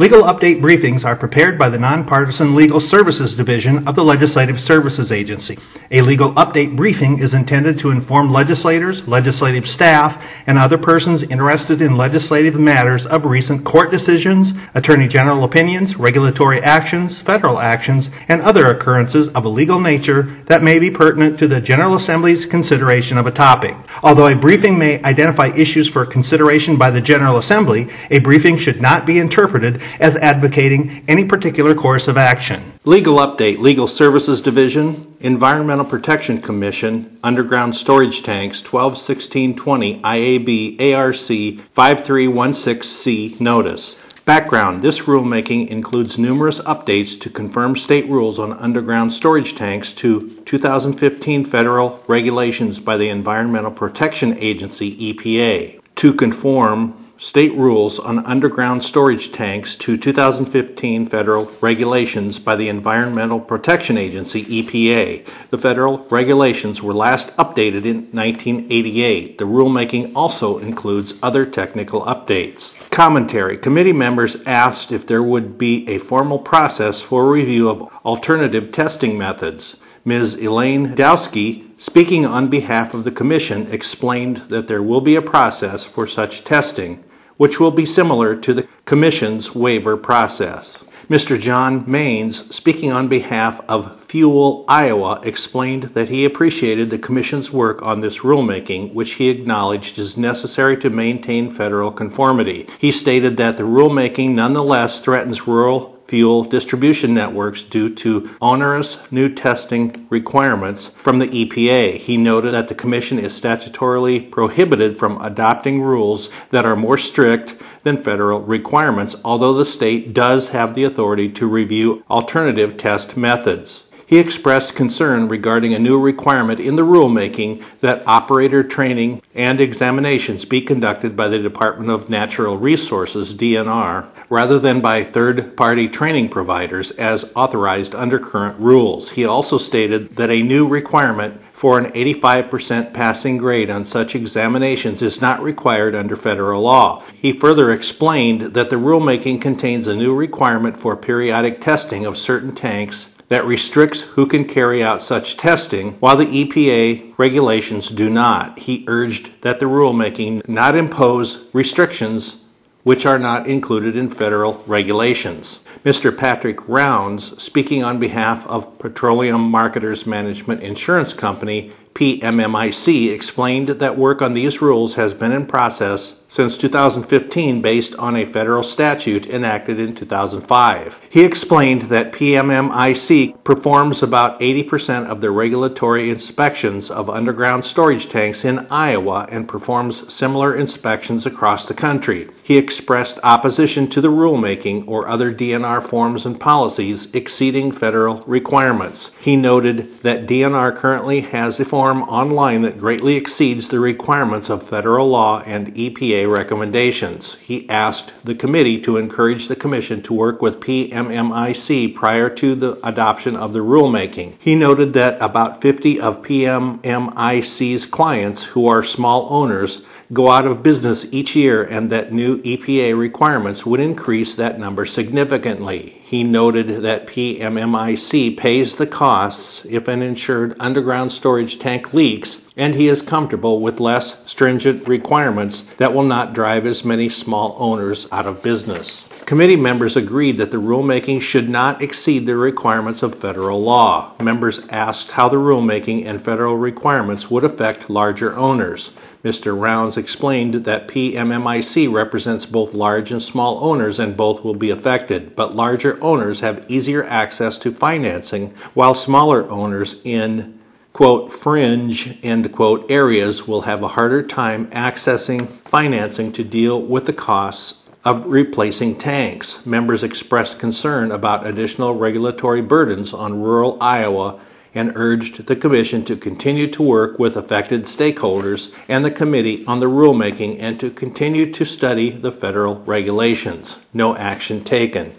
Legal update briefings are prepared by the Nonpartisan Legal Services Division of the Legislative Services Agency. A legal update briefing is intended to inform legislators, legislative staff, and other persons interested in legislative matters of recent court decisions, attorney general opinions, regulatory actions, federal actions, and other occurrences of a legal nature that may be pertinent to the General Assembly's consideration of a topic. Although a briefing may identify issues for consideration by the General Assembly, a briefing should not be interpreted as advocating any particular course of action. Legal Update Legal Services Division, Environmental Protection Commission, Underground Storage Tanks 121620 IAB ARC 5316C Notice. Background This rulemaking includes numerous updates to confirm state rules on underground storage tanks to 2015 federal regulations by the Environmental Protection Agency EPA. To conform state rules on underground storage tanks to 2015 federal regulations by the Environmental Protection Agency EPA. The federal regulations were last updated in 1988. The rulemaking also includes other technical updates. Commentary Committee members asked if there would be a formal process for review of alternative testing methods. Ms. Elaine Dowski, speaking on behalf of the Commission, explained that there will be a process for such testing which will be similar to the Commission's waiver process. Mr. John Maines, speaking on behalf of Fuel Iowa, explained that he appreciated the Commission's work on this rulemaking, which he acknowledged is necessary to maintain federal conformity. He stated that the rulemaking nonetheless threatens rural fuel distribution networks due to onerous new testing requirements from the EPA. He noted that the Commission is statutorily prohibited from adopting rules that are more strict than federal requirements, although the state does have the authority to review alternative test methods. He expressed concern regarding a new requirement in the rulemaking that operator training and examinations be conducted by the Department of Natural Resources, DNR, rather than by third party training providers as authorized under current rules. He also stated that a new requirement for an 85% passing grade on such examinations is not required under federal law. He further explained that the rulemaking contains a new requirement for periodic testing of certain tanks that restricts who can carry out such testing, while the EPA regulations do not. He urged that the rulemaking not impose restrictions which are not included in federal regulations. Mr. Patrick Rounds, speaking on behalf of Petroleum Marketers Management Insurance Company, PMMIC, explained that work on these rules has been in process since 2015 based on a federal statute enacted in 2005. He explained that PMMIC performs about 80% of the regulatory inspections of underground storage tanks in Iowa and performs similar inspections across the country. He expressed opposition to the rulemaking or other DNR forms and policies exceeding federal requirements. He noted that DNR currently has a form online that greatly exceeds the requirements of federal law and EPA recommendations. He asked the committee to encourage the commission to work with PMMIC prior to the adoption of the rulemaking. He noted that about 50 of PMMIC's clients who are small owners go out of business each year and that new EPA requirements would increase that number significantly. He noted that PMMIC pays the costs if an insured underground storage tank leaks, and he is comfortable with less stringent requirements that will not drive as many small owners out of business. Committee members agreed that the rulemaking should not exceed the requirements of federal law. Members asked how the rulemaking and federal requirements would affect larger owners. Mr. Rounds explained that PMMIC represents both large and small owners and both will be affected, but larger owners have easier access to financing while smaller owners in quote fringe end quote areas will have a harder time accessing financing to deal with the costs of replacing tanks. Members expressed concern about additional regulatory burdens on rural Iowa and urged the Commission to continue to work with affected stakeholders and the Committee on the rulemaking and to continue to study the federal regulations. No action taken.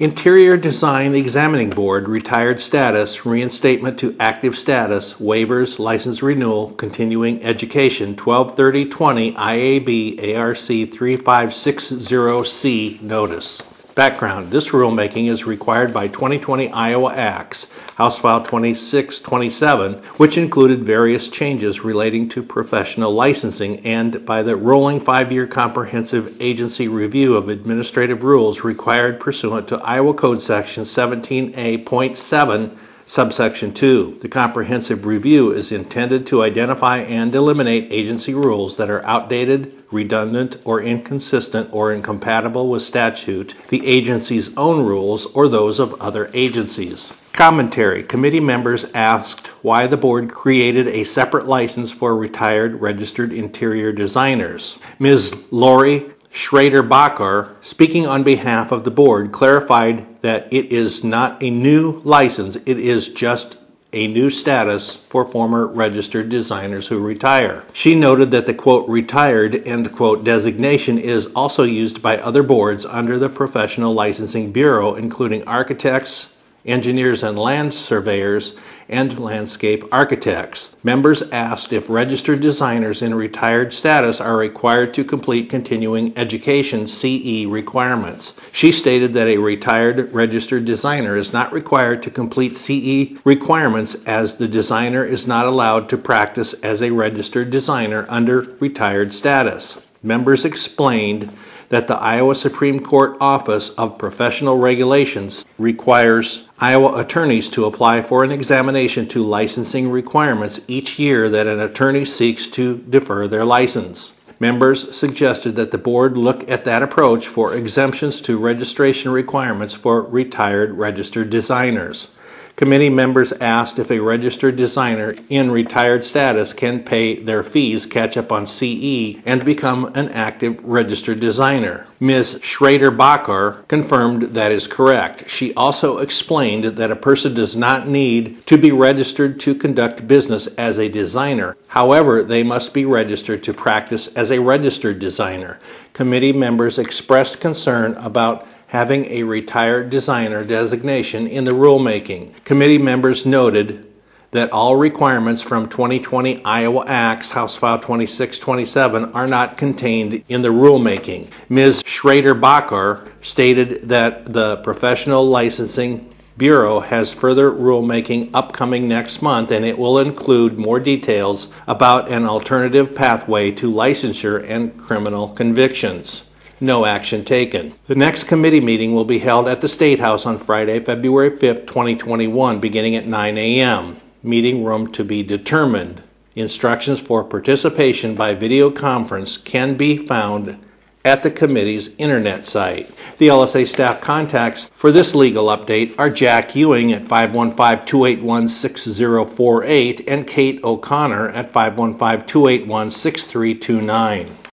Interior Design Examining Board retired status, reinstatement to active status, waivers, license renewal, continuing education 123020 IAB ARC 3560C notice. Background. This rulemaking is required by 2020 Iowa Acts, House File 2627, which included various changes relating to professional licensing, and by the rolling five year comprehensive agency review of administrative rules required pursuant to Iowa Code Section 17A.7 Subsection 2. The comprehensive review is intended to identify and eliminate agency rules that are outdated, redundant, or inconsistent or incompatible with statute, the agency's own rules, or those of other agencies. Commentary Committee members asked why the board created a separate license for retired registered interior designers. Ms. Lori Schrader Bachar, speaking on behalf of the board, clarified that it is not a new license, it is just a new status for former registered designers who retire. She noted that the quote retired end quote designation is also used by other boards under the Professional Licensing Bureau, including architects, engineers and land surveyors, and landscape architects. Members asked if registered designers in retired status are required to complete continuing education CE requirements. She stated that a retired registered designer is not required to complete CE requirements as the designer is not allowed to practice as a registered designer under retired status. Members explained that the Iowa Supreme Court Office of Professional Regulations requires Iowa attorneys to apply for an examination to licensing requirements each year that an attorney seeks to defer their license. Members suggested that the board look at that approach for exemptions to registration requirements for retired registered designers. Committee members asked if a registered designer in retired status can pay their fees, catch up on CE, and become an active registered designer. Ms. Schrader Bachar confirmed that is correct. She also explained that a person does not need to be registered to conduct business as a designer. However, they must be registered to practice as a registered designer. Committee members expressed concern about having a retired designer designation in the rulemaking. Committee members noted that all requirements from 2020 Iowa Acts, House File 2627, are not contained in the rulemaking. Ms. Schrader Bachar stated that the Professional Licensing Bureau has further rulemaking upcoming next month, and it will include more details about an alternative pathway to licensure and criminal convictions no action taken. The next committee meeting will be held at the State House on Friday, February 5th, 2021, beginning at 9 a.m. Meeting room to be determined. Instructions for participation by video conference can be found at the committee's internet site. The LSA staff contacts for this legal update are Jack Ewing at 515 281 6048 and Kate O'Connor at 515 281 6329.